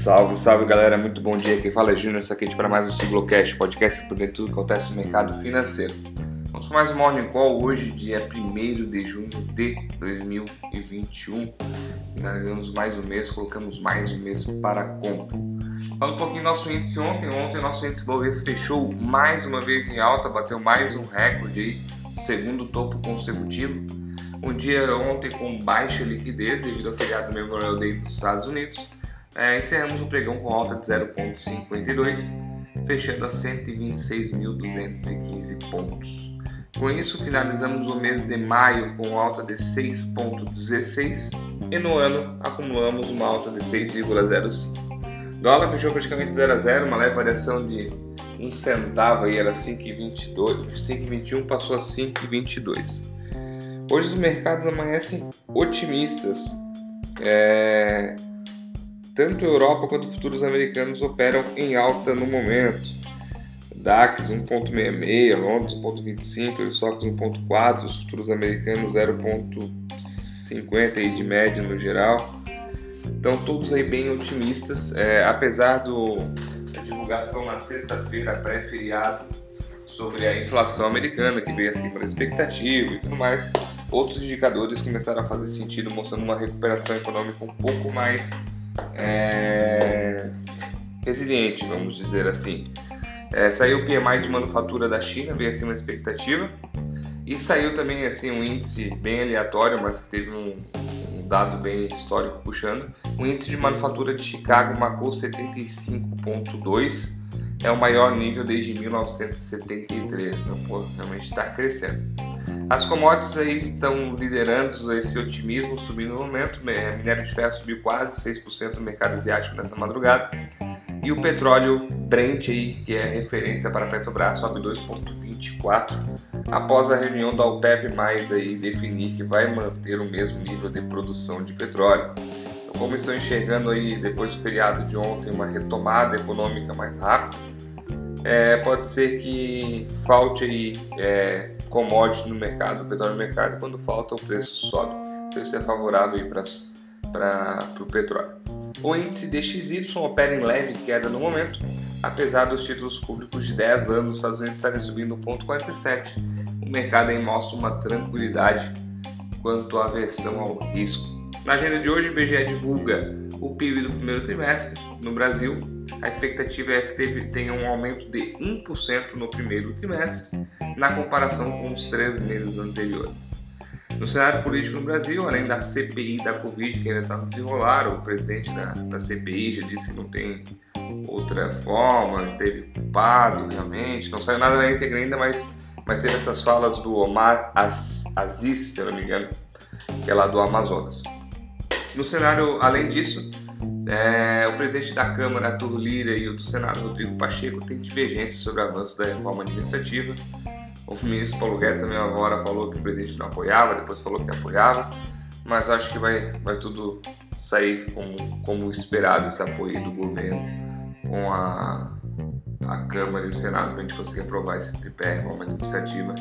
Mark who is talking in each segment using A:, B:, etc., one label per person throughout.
A: Salve, salve galera, muito bom dia. Quem fala é Júnior Saquete para mais um Siglocast, podcast por dentro tudo que acontece no mercado financeiro. Vamos para mais um Morning Call hoje, dia 1 de junho de 2021. Finalizamos mais um mês, colocamos mais um mês para conta. Falando um pouquinho do nosso índice ontem, ontem nosso índice Bovespa fechou mais uma vez em alta, bateu mais um recorde aí, segundo topo consecutivo. Um dia ontem com baixa liquidez devido ao feriado Memorial Day dos Estados Unidos. É, encerramos o pregão com alta de 0,52, fechando a 126.215 pontos. Com isso, finalizamos o mês de maio com alta de 6,16 e no ano acumulamos uma alta de 6,05. Dólar fechou praticamente 0 a 0, uma leve variação de um centavo aí era 5,22, 5,21 passou a 5,22. Hoje os mercados amanhecem otimistas. É... Tanto a Europa quanto futuros americanos operam em alta no momento. DAX 1.66, Londres 1.25, Eurostox 1.4, os futuros americanos 0.50 de média no geral. Então todos aí bem otimistas, é, apesar do, da divulgação na sexta-feira pré-feriado sobre a inflação americana que veio acima da expectativa e tudo mais, outros indicadores começaram a fazer sentido, mostrando uma recuperação econômica um pouco mais é, resiliente, vamos dizer assim. É, saiu o PMI de manufatura da China, veio acima da expectativa. E saiu também assim um índice bem aleatório, mas que teve um, um dado bem histórico puxando. O índice de manufatura de Chicago marcou 75,2, é o maior nível desde 1973. Então, pô, realmente está crescendo. As commodities aí estão liderando esse otimismo, subindo no momento. Minério de ferro subiu quase 6% no mercado asiático nessa madrugada. E o petróleo Brent, aí, que é referência para a Petrobras, sobe 2,24 após a reunião da OPEP, mais aí definir que vai manter o mesmo nível de produção de petróleo. Então, como estão enxergando aí depois do feriado de ontem uma retomada econômica mais rápida, é, pode ser que falte aí é, commodity no mercado, petróleo no mercado, quando falta o preço sobe. O preço é favorável para o petróleo. O índice DXY opera em leve queda no momento, apesar dos títulos públicos de 10 anos dos Estados Unidos estarem subindo 1,47. O mercado aí mostra uma tranquilidade quanto à aversão ao risco. Na agenda de hoje, o IBGE divulga o PIB do primeiro trimestre no Brasil. A expectativa é que teve, tenha um aumento de 1% no primeiro trimestre, na comparação com os três meses anteriores. No cenário político no Brasil, além da CPI da Covid, que ainda está no desenrolar, o presidente da, da CPI já disse que não tem outra forma, teve culpado realmente, não saiu nada da íntegra ainda, mas, mas teve essas falas do Omar Aziz, se eu não me engano, que é lá do Amazonas. No cenário, além disso, é, o presidente da Câmara, Arthur Lira, e o do Senado, Rodrigo Pacheco, têm divergências sobre o avanço da reforma administrativa o ministro Paulo Guedes, da mesma hora, falou que o presidente não apoiava, depois falou que apoiava, mas acho que vai, vai tudo sair como, como esperado esse apoio do governo com a, a Câmara e o Senado para a gente conseguir aprovar esse tripé, reforma administrativa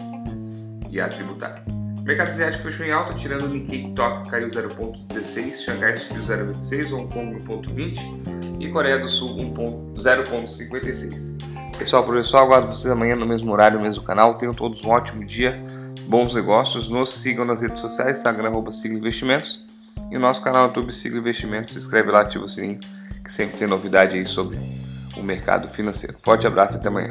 A: e a tributária. Mercado asiático fechou em alta, tirando o Nikkei Tóquio caiu 0,16, Xangai subiu 0,26, Hong Kong 1,20 e Coreia do Sul 0,56. Pessoal, pessoal, aguardo vocês amanhã no mesmo horário, no mesmo canal. Tenham todos um ótimo dia, bons negócios. Nos sigam nas redes sociais, Instagram, arroba Sigla Investimentos. E o nosso canal no YouTube, Sigla Investimentos. Se inscreve lá, ativa o sininho, que sempre tem novidade aí sobre o mercado financeiro. Forte abraço e até amanhã.